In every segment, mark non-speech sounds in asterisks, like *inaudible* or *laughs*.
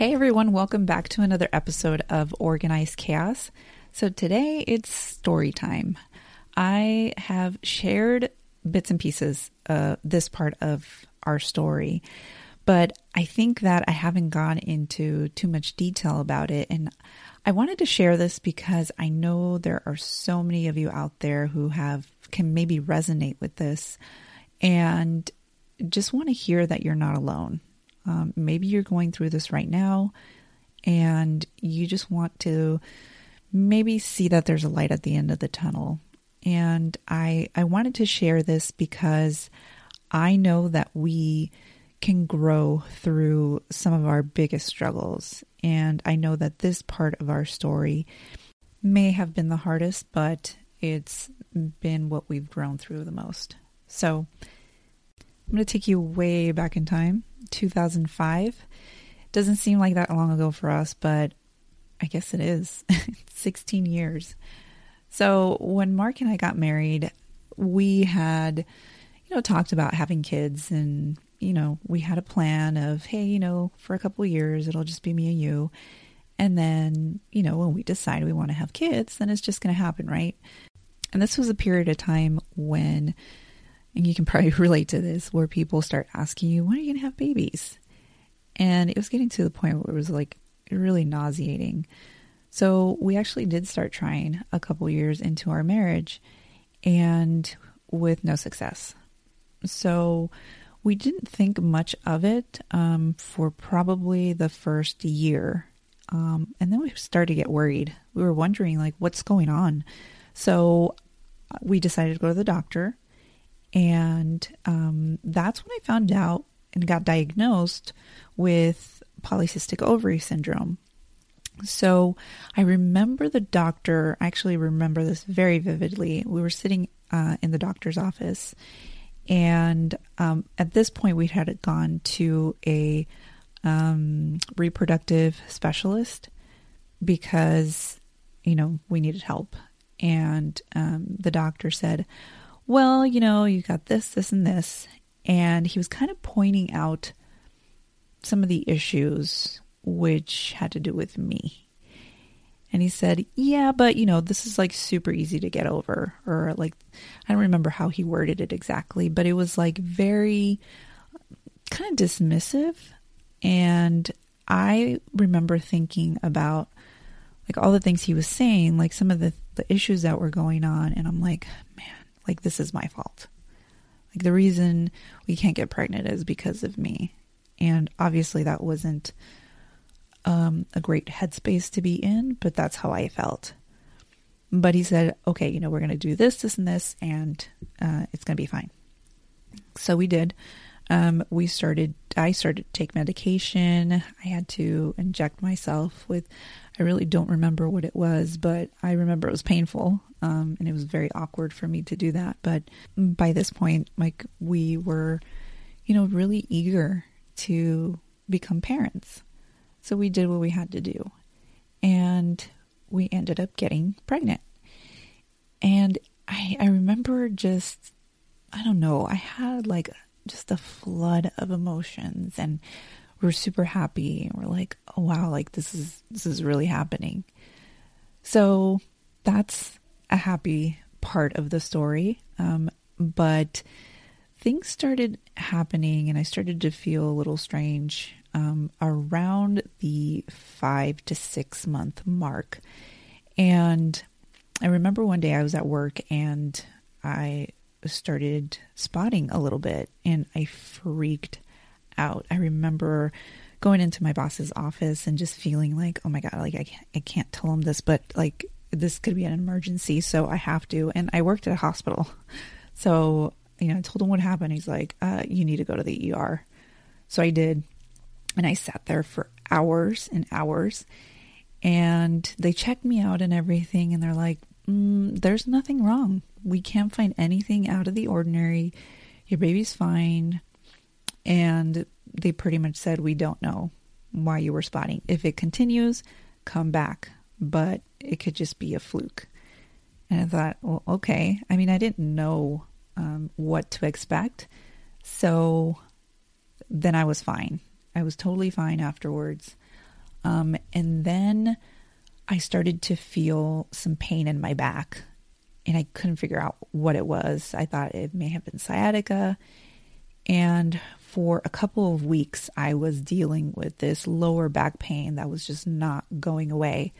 Hey everyone, welcome back to another episode of Organized Chaos. So today it's story time. I have shared bits and pieces of this part of our story, but I think that I haven't gone into too much detail about it. And I wanted to share this because I know there are so many of you out there who have can maybe resonate with this and just want to hear that you're not alone. Um, maybe you're going through this right now and you just want to maybe see that there's a light at the end of the tunnel. And I I wanted to share this because I know that we can grow through some of our biggest struggles. And I know that this part of our story may have been the hardest, but it's been what we've grown through the most. So I'm going to take you way back in time, 2005. Doesn't seem like that long ago for us, but I guess it is. *laughs* 16 years. So when Mark and I got married, we had, you know, talked about having kids and, you know, we had a plan of, hey, you know, for a couple years, it'll just be me and you. And then, you know, when we decide we want to have kids, then it's just going to happen, right? And this was a period of time when, and you can probably *laughs* relate to this, where people start asking you, when are you going to have babies? And it was getting to the point where it was like really nauseating. So we actually did start trying a couple years into our marriage and with no success. So we didn't think much of it um, for probably the first year. Um, and then we started to get worried. We were wondering, like, what's going on? So we decided to go to the doctor. And um, that's when I found out and got diagnosed with polycystic ovary syndrome. So I remember the doctor, I actually remember this very vividly. We were sitting uh, in the doctor's office, and um, at this point, we had gone to a um, reproductive specialist because, you know, we needed help. And um, the doctor said, Well, you know, you got this, this, and this. And he was kind of pointing out some of the issues which had to do with me. And he said, Yeah, but you know, this is like super easy to get over. Or like, I don't remember how he worded it exactly, but it was like very kind of dismissive. And I remember thinking about like all the things he was saying, like some of the, the issues that were going on. And I'm like, man, like this is my fault. Like the reason we can't get pregnant is because of me. And obviously that wasn't um, a great headspace to be in, but that's how I felt. But he said, okay, you know, we're going to do this, this, and this, and uh, it's going to be fine. So we did. Um, we started, I started to take medication. I had to inject myself with, I really don't remember what it was, but I remember it was painful. Um, and it was very awkward for me to do that. But by this point, like, we were, you know, really eager to become parents. So we did what we had to do. And we ended up getting pregnant. And I, I remember just, I don't know, I had like just a flood of emotions and we're super happy. We're like, oh wow, like this is, this is really happening. So that's a happy part of the story. Um, but things started happening and I started to feel a little strange um, around the five to six month mark. And I remember one day I was at work and I started spotting a little bit and I freaked out. I remember going into my boss's office and just feeling like, oh my God, like I can't, I can't tell him this, but like this could be an emergency. So I have to. And I worked at a hospital. *laughs* So, you know, I told him what happened. He's like, uh, you need to go to the ER. So I did. And I sat there for hours and hours. And they checked me out and everything. And they're like, mm, there's nothing wrong. We can't find anything out of the ordinary. Your baby's fine. And they pretty much said, we don't know why you were spotting. If it continues, come back. But it could just be a fluke. And I thought, well, okay. I mean, I didn't know um, what to expect. So then I was fine. I was totally fine afterwards. Um, and then I started to feel some pain in my back and I couldn't figure out what it was. I thought it may have been sciatica. And for a couple of weeks, I was dealing with this lower back pain that was just not going away.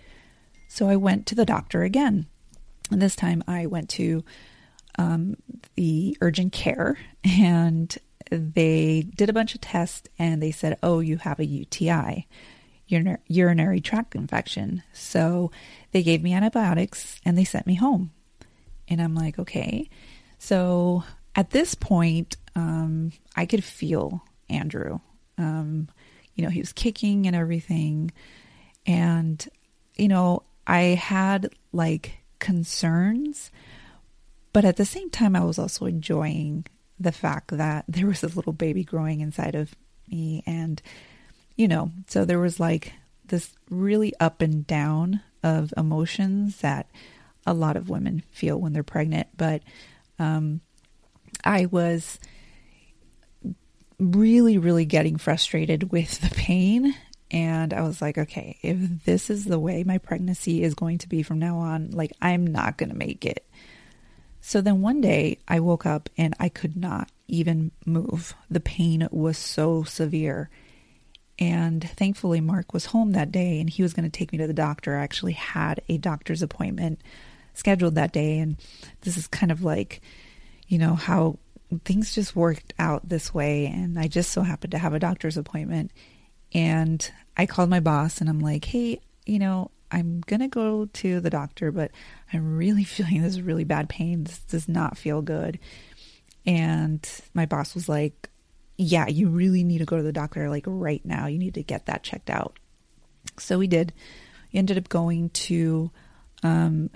So I went to the doctor again. And this time I went to um, the urgent care *laughs* and they did a bunch of tests and they said, oh, you have a UTI, urinary tract infection. So they gave me antibiotics and they sent me home. And I'm like, okay. So at this point, um, I could feel Andrew. Um, you know, he was kicking and everything. And, you know, I had like concerns, but at the same time, I was also enjoying the fact that there was a little baby growing inside of me. And, you know, so there was like this really up and down of emotions that a lot of women feel when they're pregnant. But um, I was really, really getting frustrated with the pain. And I was like, okay, if this is the way my pregnancy is going to be from now on, like, I'm not going to make it. So then one day I woke up and I could not even move. The pain was so severe. And thankfully, Mark was home that day and he was going to take me to the doctor. I actually had a doctor's appointment scheduled that day. And this is kind of like, you know, how things just worked out this way. And I just so happened to have a doctor's appointment. And I called my boss and I'm like, hey, you know, I'm going to go to the doctor, but I'm really *laughs* feeling this really bad pain. This does not feel good. And my boss was like, yeah, you really need to go to the doctor like right now. You need to get that checked out. So we did. We ended up going to um,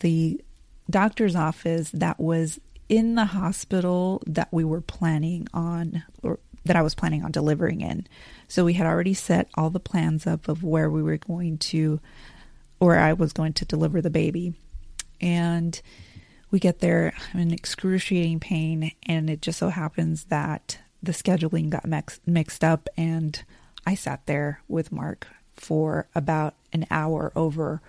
the doctor's office that was in the hospital that we were planning on, or that I was planning on delivering in. So we had already set all the plans up of where we were going to or I was going to deliver the baby. And we get there, I'm in excruciating pain, and it just so happens that the scheduling got mix- mixed up, and I sat there with Mark for about an hour over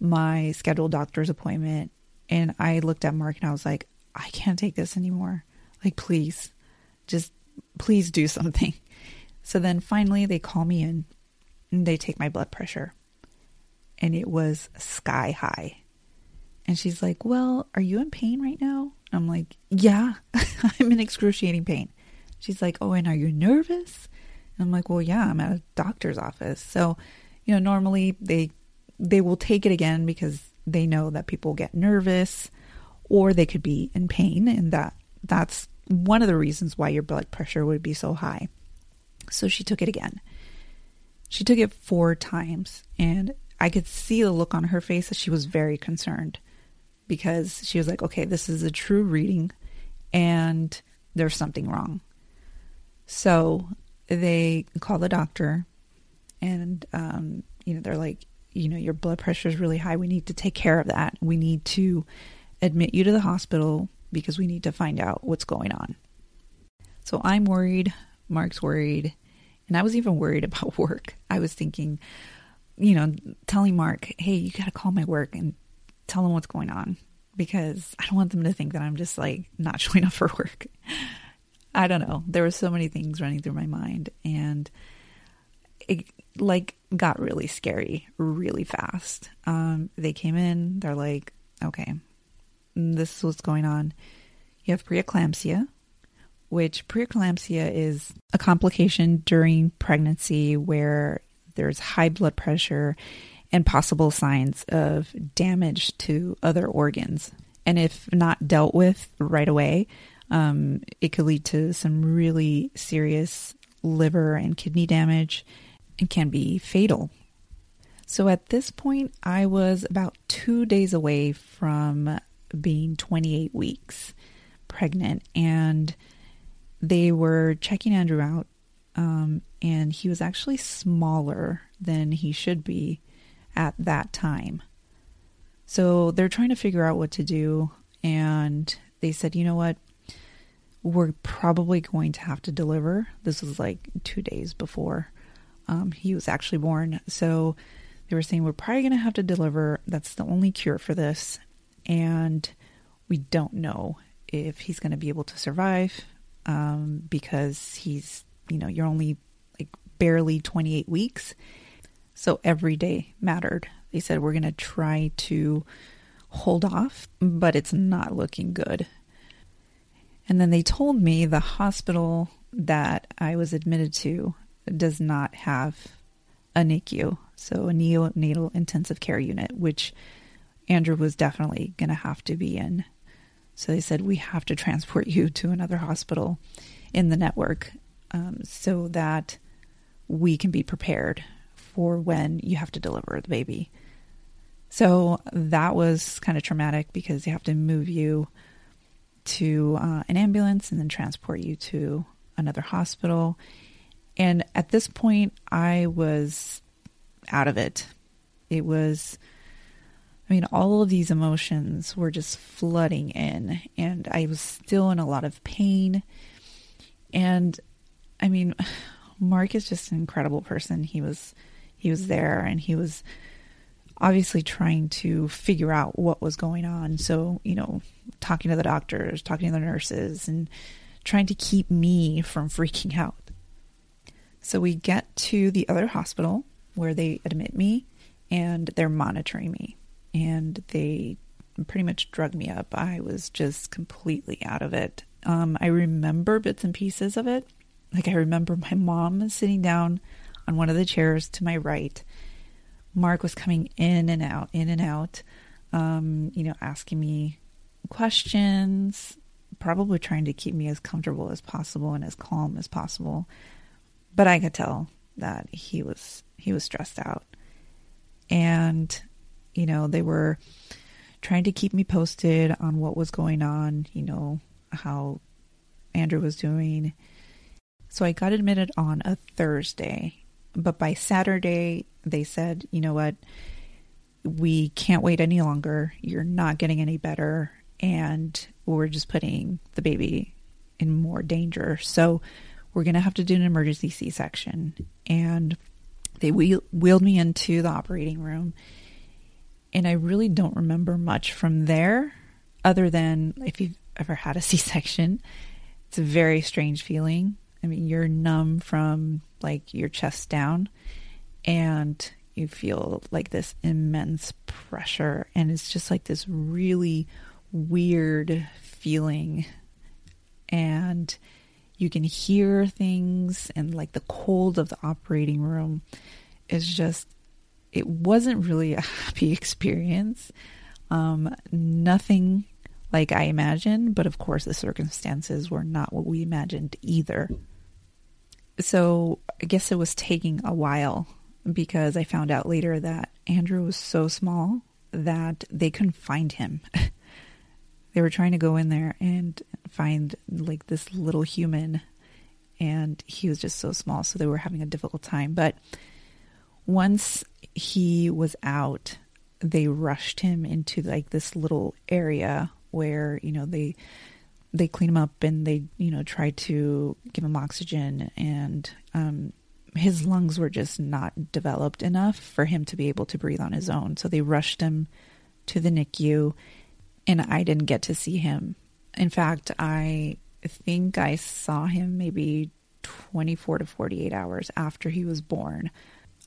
my scheduled doctor's appointment. And I looked at Mark and I was like, I can't take this anymore. Like, please, just please do *laughs* something. So then finally they call me in and they take my blood pressure and it was sky high. And she's like, Well, are you in pain right now? I'm like, Yeah, *laughs* I'm in excruciating pain. She's like, Oh, and are you nervous? And I'm like, Well, yeah, I'm at a doctor's office. So, you know, normally they they will take it again because they know that people get nervous or they could be in pain and that that's one of the reasons why your blood pressure would be so high. So she took it again. She took it four times and I could see the look on her face that she was very concerned because she was like, okay, this is a true reading and there's something wrong. So they call the doctor and, um, you know, they're like, you know, your blood pressure is really high. We need to take care of that. We need to admit you to the hospital because we need to find out what's going on. So I'm worried. Mark's worried. And I was even worried *laughs* about work. I was thinking, you know, telling Mark, hey, you got to call my work and tell them what's going on because I don't want them to think that I'm just like not *laughs* showing up for work. I don't know. There were so many things running through my mind and it like got really scary really fast. Um, they came in, they're like, okay, this is what's going on. You have preeclampsia, which preeclampsia is a complication during pregnancy where there's high blood pressure and possible signs of damage to other organs. And if not dealt with right away, um, it could lead to some really serious liver and kidney damage and can be fatal. So at this point, I was about two days away from being 28 weeks pregnant, and they were checking Andrew out, um, and he was actually smaller than he should be at that time. So they're trying to figure out what to do, and they said, you know what? We're probably going to have to deliver. This was like two days before um, he was actually born. So they were saying, we're probably going to have to deliver. That's the only cure for this. And we don't know if he's going to be able to survive um, because he's, you know, you're only like barely 28 weeks. So every day mattered. They said, we're going to try to hold off, but it's not looking good. And then they told me the hospital that I was admitted to does not have a NICU, so a neonatal intensive care unit, which Andrew was definitely going to have to be in. So they said, We have to transport you to another hospital in the network um, so that we can be prepared for when you have to deliver the baby. So that was kind of traumatic because they have to move you to uh, an ambulance and then transport you to another hospital. And at this point, I was out of it. It was, I mean, all of these emotions were just flooding in, and I was still in a lot of pain. And I mean, *sighs* Mark is just an incredible person. He was, he was there, and he was obviously trying to figure out what was going on. So, you know, talking to the doctors, talking to the nurses, and trying to keep me *laughs* from freaking out. So we get to the other hospital where they admit me and they're monitoring me. And they pretty much drug me up. I was just completely out of it. Um, I remember bits and pieces of it. Like I remember my mom sitting down on one of the chairs to my right. Mark was coming in and out, in and out, um, you know, asking me questions, probably trying to keep me as comfortable as possible and as calm as possible but I could tell that he was he was stressed out. And you know, they were trying to keep me posted on what was going on, you know, how Andrew was doing. So I got admitted on a Thursday, but by Saturday they said, "You know what? We can't wait any longer. You're not getting any better and we're just putting the baby in more danger." So we're going to have to do an emergency C section. And they wheel- wheeled me into the operating room. And I really don't remember much from there, other than if you've ever had a *laughs* C section, it's a very strange feeling. I mean, you're numb from like your chest down, and you feel like this immense pressure. And it's just like this really weird feeling. And you can hear things and like the cold of the operating room is just it wasn't really a *laughs* happy experience. Um, nothing like i imagined but of course the circumstances were not what we imagined either. So i guess it was taking a while because i found out later that andrew was so small that they couldn't find him. *laughs* They were trying to go in there and find like this little human and he was just so small so they were having a difficult time. But once he was out they rushed him into like this little area where you know they they clean him up and they you know try to give him oxygen and um, his lungs were just not developed enough for him to be able to breathe on his own so they rushed him to the NICU and I didn't get to see him. In fact, I think I saw him maybe 24 to 48 hours after he was born.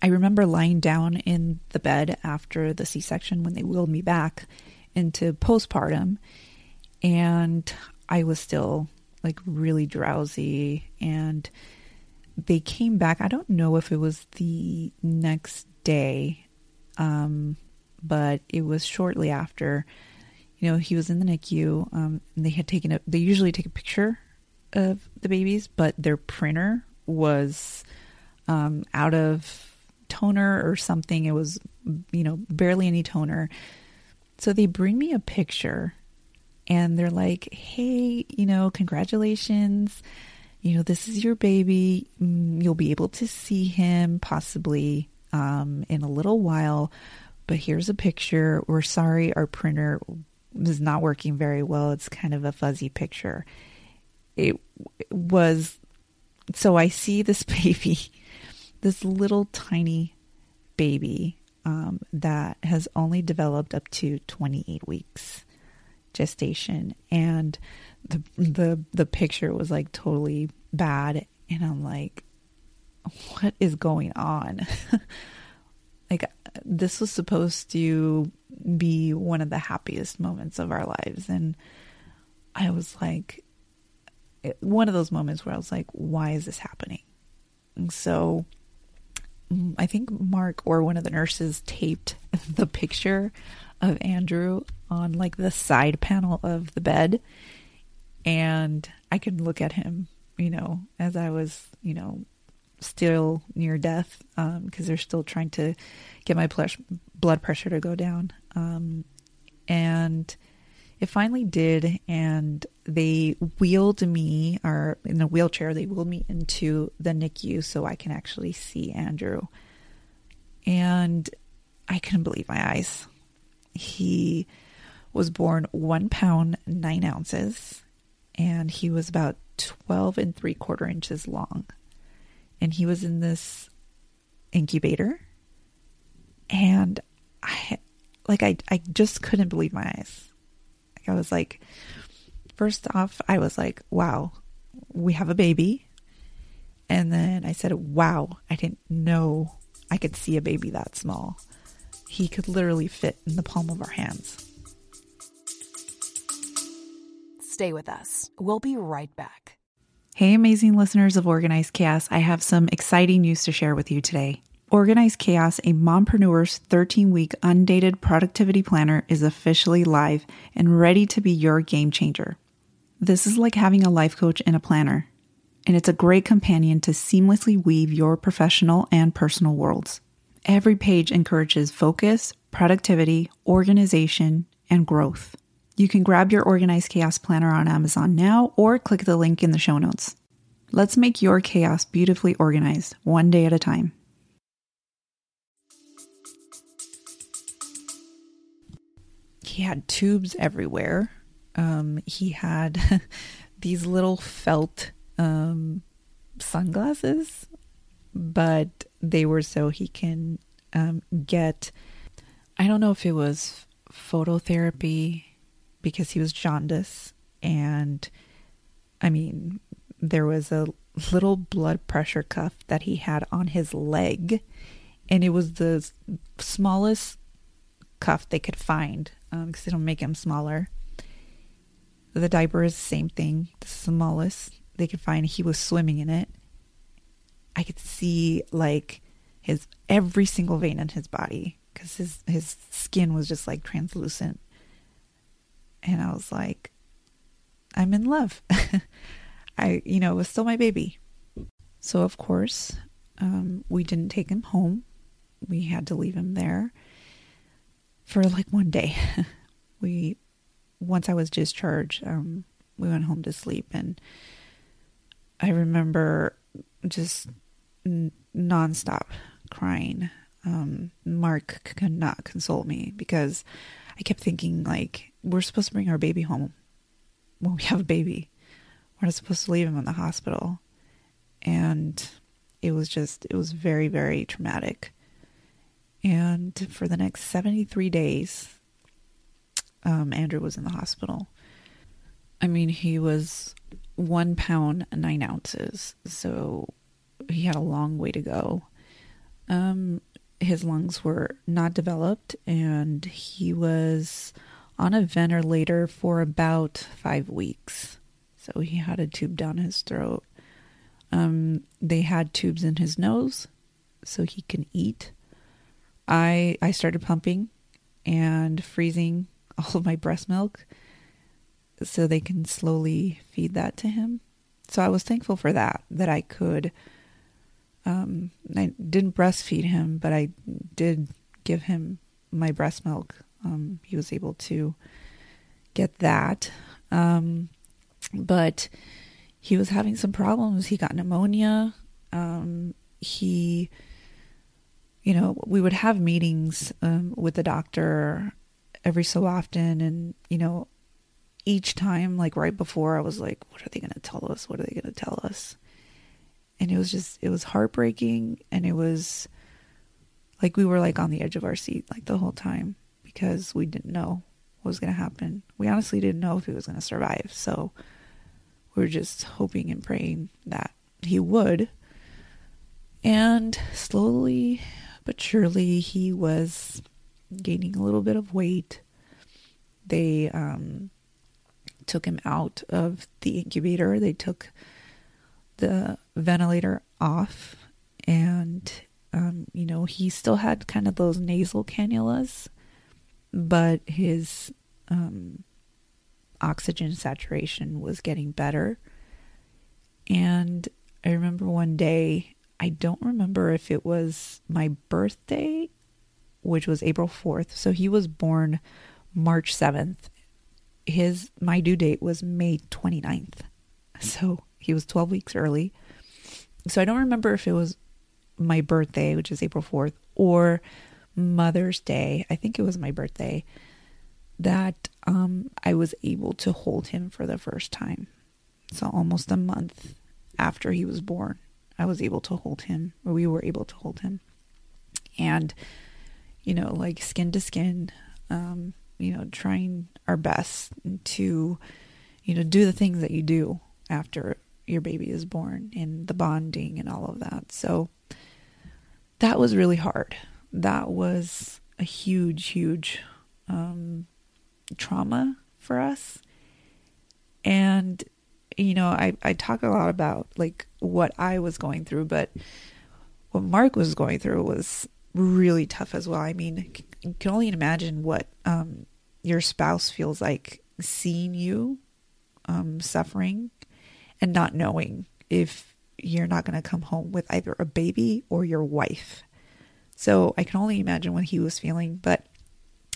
I remember lying down in the bed after the C section when they wheeled me back into postpartum, and I was still like really drowsy. And they came back. I don't know if it was the next day, um, but it was shortly after you know, he was in the NICU. Um, and they had taken a, they usually take a picture of the babies, but their printer was um, out of toner or something. It was, you know, barely any toner. So they bring me a picture and they're like, hey, you know, congratulations. You know, this is your baby. Mm, you'll be able to see him possibly um, in a little while, but here's a picture. We're sorry, our printer is not working very well. It's kind of a fuzzy picture. It, it was so I see this *laughs* baby, this little tiny baby um, that has only developed up to 28 weeks gestation, and the the the picture was like totally bad, and I'm like, what is going on? *laughs* like this was supposed to be one of the happiest moments of our lives, and I was like, one of those moments where I was like, why is this happening? And so I think Mark or one of the nurses taped *laughs* the picture of Andrew on like the side panel of the bed. And I could look at him, you know, as I was, you know, still near death because um, they're still trying to get my blood pressure to go down. Um, and it finally did and they wheeled me or in a wheelchair they wheeled me into the nicu so i can actually see andrew. And i couldn't believe my eyes. He was born one pound nine ounces and he was about 12 and three quarter inches long. And he was in this incubator and i like i, I just couldn't believe my eyes I was like, first off, I was like, wow, we have a baby. And then I said, wow, I didn't know I could see a baby that small. He could literally fit in the palm of our hands. Stay with us. We'll be right back. Hey, amazing listeners of Organized Chaos. I have some exciting news to share with you today. Organized Chaos, a mompreneur's 13 week undated productivity planner, is officially live and ready to be your game changer. This is like having a life coach and a planner, and it's a great companion to seamlessly weave your professional and personal worlds. Every page encourages focus, productivity, organization, and growth. You can grab your Organized Chaos Planner on Amazon now or click the link in the show notes. Let's make your chaos beautifully organized, one day at a time. He had tubes everywhere. Um, he had *laughs* these little felt um, sunglasses, but they were so he can um, get. I don't know if it was phototherapy because he was jaundice, and I mean, there was a little blood pressure cuff that he had on his leg, and it was the smallest cuff they could find um, they don't make them smaller. The diaper is the same thing, the smallest they could find. He was swimming in it. I could see like his every single vein in his body because his his skin was just like translucent, and I was like, I'm in love. *laughs* I you know it was still my baby, so of course um, we didn't take him home. We had to leave him there for like one day. *laughs* we once I was discharged, um, we went home to sleep, and I remember just n- nonstop crying. Um, Mark could not console me because I kept thinking like we're supposed to bring our baby home when *laughs* we have a baby. We're not supposed to leave him in the hospital, and it was just it was very very traumatic. And for the next 73 days, um, Andrew was in the hospital. I mean, he was one pound, nine ounces. So he had a long way to go. Um, his lungs were not developed, and he was on a ventilator for about five weeks. So he had a tube down his throat. Um, they had tubes in his nose so he can eat. I I started pumping and freezing *laughs* all of my breast milk so they can slowly feed that to him. So I was thankful for that that I could Um, I didn't breastfeed him, but I did give him my breast milk. Um, he was able to get that. Um, but he was having some problems. He got pneumonia. Um, he, you know, we would have meetings um, with the doctor every so often. And, you know, each time, like right before, I was like, what are they going to tell us? What are they going to tell us? And it was just, it was heartbreaking. And it was like we were like on the edge of our seat like the whole time because we didn't know what was going to happen. We honestly didn't know if he was going to survive. So we were just hoping and praying that he would. And slowly but surely, he was gaining a little bit of weight. They um, took him out of the incubator. They took the ventilator off, and um, you know he still had kind of those nasal cannulas, but his um, oxygen saturation was getting better. And I remember one day, I don't remember if it was my birthday, which was April 4th. So he was born March 7th his my due date was May 29th. So he was 12 weeks early. So I don't remember if it was my birthday, which is April 4th, or Mother's Day. I think it was my birthday that um, I was able to hold him for the first time. So almost a month after he was born, I was able to hold him, or we were able to hold him. And, you know, like skin to skin, um, you know, trying our best to, you know, do the things that you do after your baby is born and the bonding and all of that. So that was really hard. That was a huge, huge um, trauma for us. And, you know, I, I talk a lot about like what I was going through, but what Mark was going through was really tough as well. I mean, you can only imagine what um, your spouse feels like seeing you um, suffering and not knowing if you're not going to come home with either a baby or your wife. So I can only imagine what he was feeling, but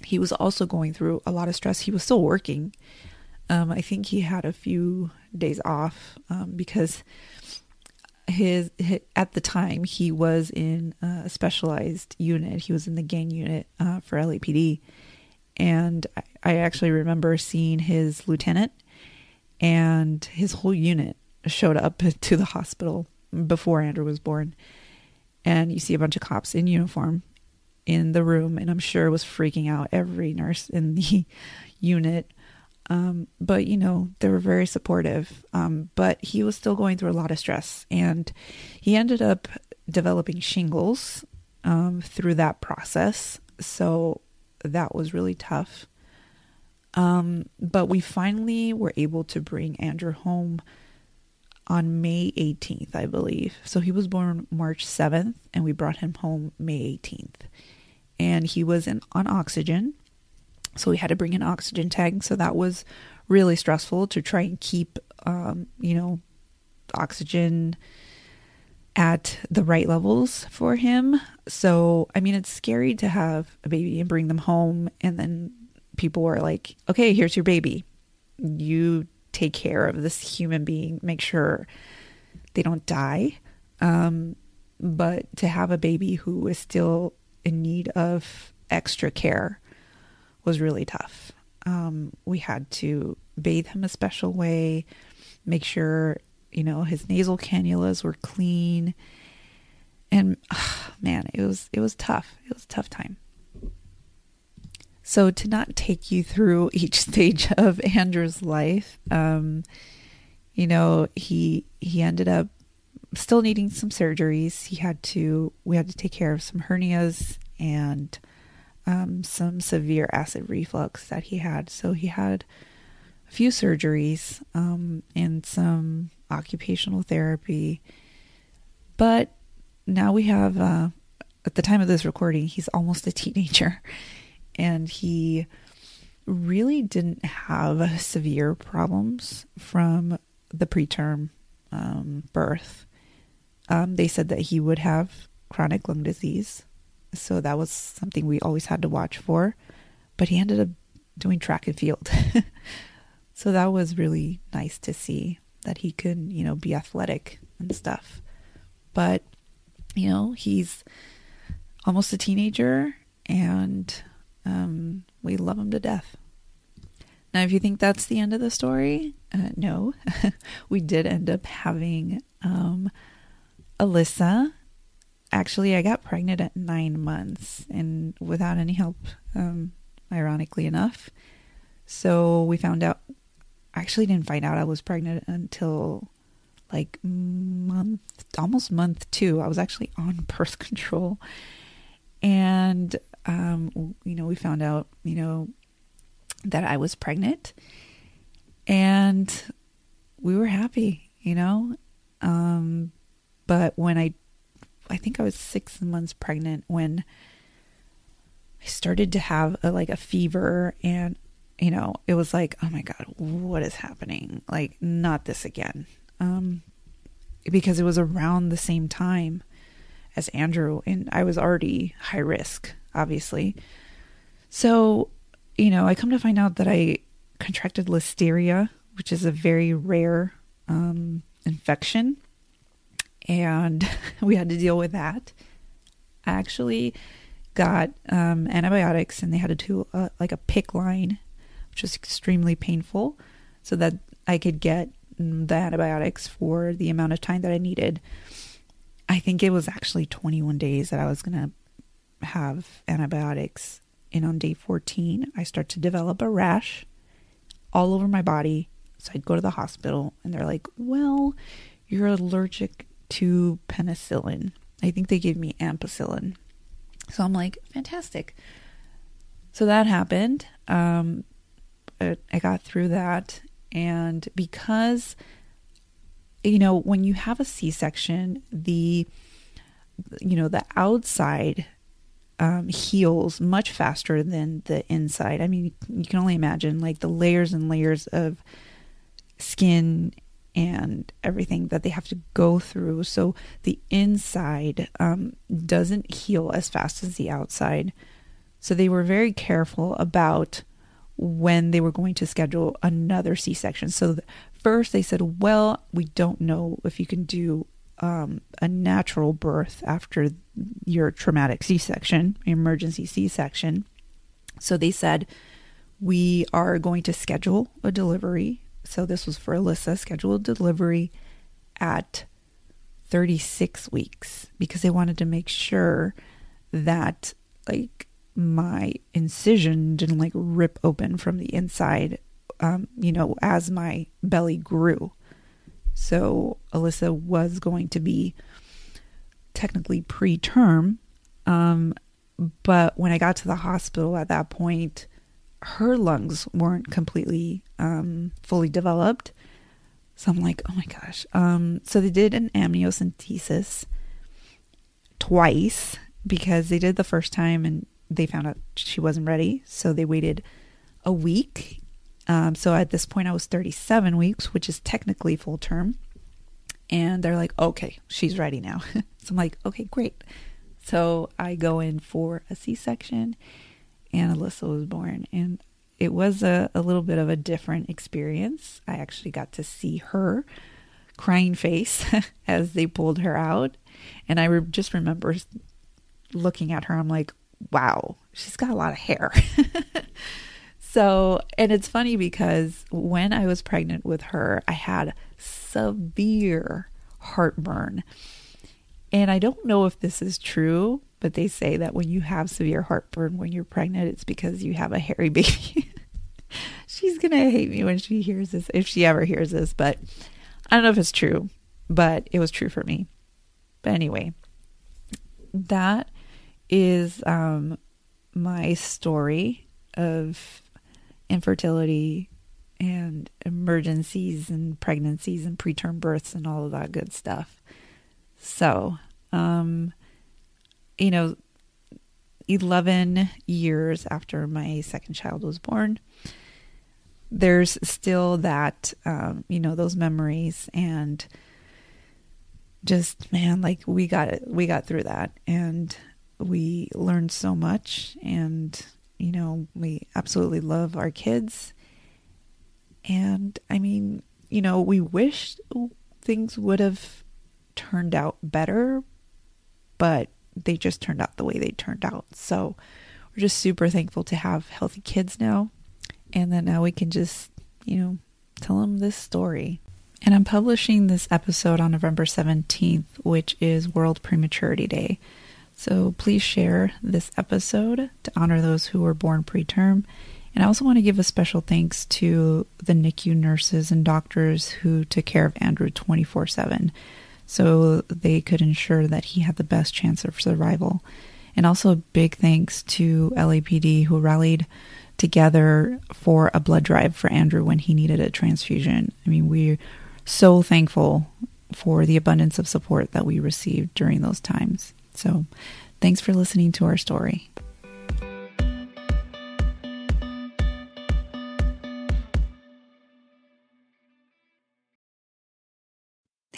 he was also going through a lot of stress. He was still working. Um, I think he had a few days off um, because his, his, at the time he was in a specialized unit. He was in the gang unit uh, for LAPD, and I actually remember seeing his lieutenant and his whole unit showed up *laughs* to the hospital before Andrew was born. And you see a bunch of cops in uniform in the room, and I'm sure was freaking out every nurse in the *laughs* unit. Um, but you know, they were very supportive. Um, but he was still going through a lot of stress, and he ended up developing shingles um, through that process. So that was really tough. Um, but we finally were able to bring Andrew home on May 18th, I believe. So he was born March 7th, and we brought him home May 18th. And he was in, on oxygen. So we had to bring an oxygen tank. So that was really stressful to try and keep, um, you know, oxygen at the right levels for him. So, I mean, it's scary to have a baby and bring them home, and then people were like, okay, here's your baby. You take care of this human being, make sure they don't die. Um, but to have a baby who is still in need of extra care was really tough. Um, we had to bathe him a special way, make sure you know his nasal cannulas were clean. And oh, man it was it was tough. It was a tough time. So to not take you through *laughs* each stage of andrew's life um you know he he ended up still needing some surgeries. He had to we had to take care of some hernias and um, some severe acid reflux that he had so he had a few surgeries um, and some occupational therapy. But now we have, uh, at the time of this recording, he's almost a teenager *laughs* and he really didn't have severe problems from the preterm um, birth. um, they said that he would have chronic lung disease. So that was something we always had to watch for. But he ended up doing track and field. *laughs* so that was really nice to see that he could, you know, be athletic and stuff. But, you know, he's almost a teenager and um, we love him to death. Now, if you think that's the end of the story, uh, no. *laughs* we did end up having um, Alyssa. Actually, I got pregnant at nine months and without any help, um, ironically enough. So we found out, actually didn't find out I was pregnant until like month, almost month two. I was actually on *laughs* birth control. And, um, you know, we found out, you know, that I was pregnant and we were happy, you know. Um, but when I, I think I was six months pregnant when I started to have a, like a fever and, you know, it was like, oh my God, what is happening? Like, not this again. Um, because it was around the same time as Andrew and I was already high risk, obviously. So you know, I come to find out that I contracted listeria, which is a very rare um, infection, and *laughs* we had to deal with that. I actually got um, antibiotics, and they had to do like a PICC line, which was extremely painful, so that I could get the antibiotics for the amount of time that I needed. I think it was actually 21 days that I was going to have antibiotics and on day 14, I start to develop a rash all over my body. So I'd go to the hospital and they're like, well, you're allergic to penicillin. I think they gave me ampicillin. So I'm like, fantastic. So that happened. Um, I got through that. And because, you know, when you have a C section, the, you know, the outside um, heals much faster than the inside. I mean, you can only imagine like the layers and layers of skin and everything that they have to go through. So the inside um, doesn't heal as fast as the outside. So they were very careful about when they were going to schedule another C section. So first they said, well, we don't know if you can do um, a natural birth after your traumatic C section, emergency C section. So they said, We are going to schedule a delivery. So this was for Alyssa, scheduled delivery at 36 weeks because they wanted to make sure that, like, my incision didn't like rip open from the inside, um, you know, as my belly grew. So Alyssa was going to be technically preterm. Um, but when I got to the hospital at that point, her lungs weren't completely um, fully developed. So I'm like, oh my gosh. Um, so they did an amniocentesis twice because they did the first time and they found out she wasn't ready. So they waited a week um, so at this point, I was 37 weeks, which is technically full term. And they're like, okay, she's ready now. *laughs* so I'm like, okay, great. So I go in for a C section, and Alyssa was born. And it was a, a little bit of a different experience. I actually got to see her crying face *laughs* as they pulled her out. And I re- just remember looking at her, I'm like, wow, she's got a lot of hair. *laughs* So, and it's funny because when I was pregnant with her, I had severe heartburn. And I don't know if this is true, but they say that when you have severe heartburn when you're pregnant, it's because you have a hairy *laughs* baby. She's going to hate me when she hears this, if she ever hears this, but I don't know if it's true, but it was true for me. But anyway, that is um, my story of infertility and emergencies and pregnancies and preterm births and all of that good stuff. So, um, you know, 11 years after my second child was born, there's still that, um, you know, those memories. And just man, like we got it, we got through that, and we learned so much, and you know, we absolutely love our kids, and I mean, you know, we wish things would have turned out better, but they just turned out the way they turned out. So we're just super thankful to have healthy kids now. And then now we can just, you know, tell them this story. And I'm publishing this episode on November 17th, which is World Prematurity Day. So please share this episode to honor those who were born preterm. And I also want to give a special thanks to the NICU nurses and doctors who took care of Andrew 24 7 so they could ensure that he had the best chance of survival. And also, big thanks to LAPD who rallied together for a blood drive for Andrew when he needed a transfusion. I mean, we're so thankful for the abundance of support that we received during those times. So, thanks for listening to our story.